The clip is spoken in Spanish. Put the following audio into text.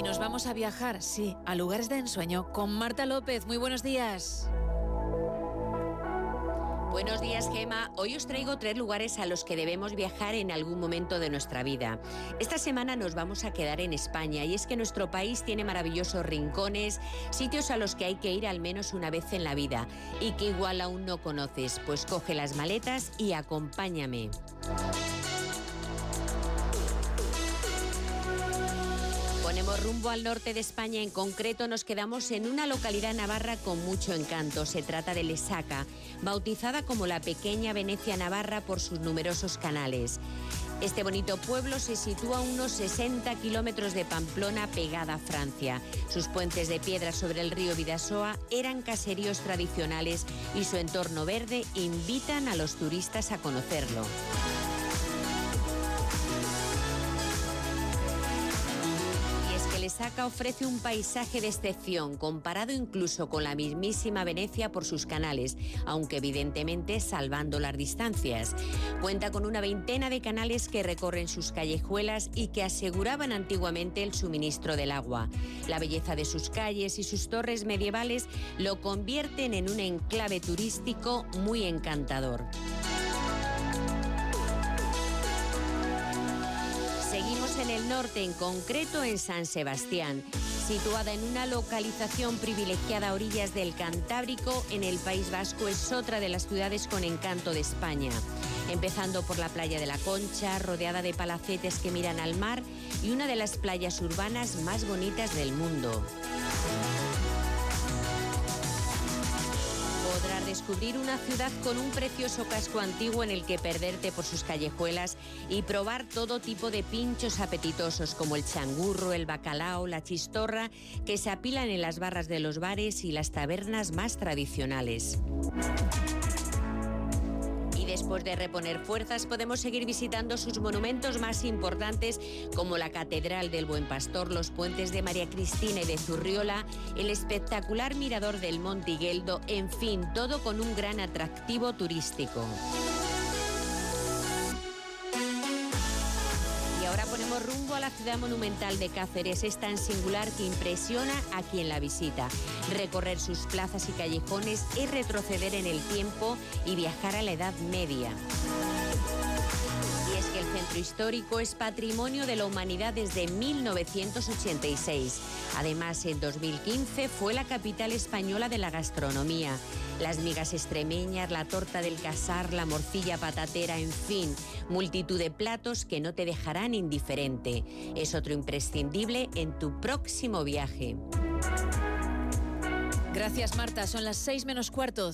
Y nos vamos a viajar, sí, a lugares de ensueño con Marta López. Muy buenos días. Buenos días, Gema. Hoy os traigo tres lugares a los que debemos viajar en algún momento de nuestra vida. Esta semana nos vamos a quedar en España y es que nuestro país tiene maravillosos rincones, sitios a los que hay que ir al menos una vez en la vida y que igual aún no conoces. Pues coge las maletas y acompáñame. Ponemos rumbo al norte de España, en concreto nos quedamos en una localidad navarra con mucho encanto. Se trata de Lesaca, bautizada como la pequeña Venecia navarra por sus numerosos canales. Este bonito pueblo se sitúa a unos 60 kilómetros de Pamplona pegada a Francia. Sus puentes de piedra sobre el río Vidasoa eran caseríos tradicionales y su entorno verde invitan a los turistas a conocerlo. Lesaca ofrece un paisaje de excepción, comparado incluso con la mismísima Venecia por sus canales, aunque evidentemente salvando las distancias. Cuenta con una veintena de canales que recorren sus callejuelas y que aseguraban antiguamente el suministro del agua. La belleza de sus calles y sus torres medievales lo convierten en un enclave turístico muy encantador. En el norte, en concreto en San Sebastián, situada en una localización privilegiada a orillas del Cantábrico, en el País Vasco, es otra de las ciudades con encanto de España. Empezando por la playa de la Concha, rodeada de palacetes que miran al mar y una de las playas urbanas más bonitas del mundo. Descubrir una ciudad con un precioso casco antiguo en el que perderte por sus callejuelas y probar todo tipo de pinchos apetitosos como el changurro, el bacalao, la chistorra, que se apilan en las barras de los bares y las tabernas más tradicionales después de reponer fuerzas podemos seguir visitando sus monumentos más importantes como la Catedral del Buen Pastor, los puentes de María Cristina y de Zurriola, el espectacular mirador del Monte en fin, todo con un gran atractivo turístico. Ponemos rumbo a la ciudad monumental de Cáceres. Es tan singular que impresiona a quien la visita. Recorrer sus plazas y callejones es retroceder en el tiempo y viajar a la Edad Media. Centro histórico es patrimonio de la humanidad desde 1986. Además, en 2015 fue la capital española de la gastronomía. Las migas extremeñas, la torta del casar, la morcilla patatera, en fin, multitud de platos que no te dejarán indiferente. Es otro imprescindible en tu próximo viaje. Gracias Marta, son las seis menos cuarto.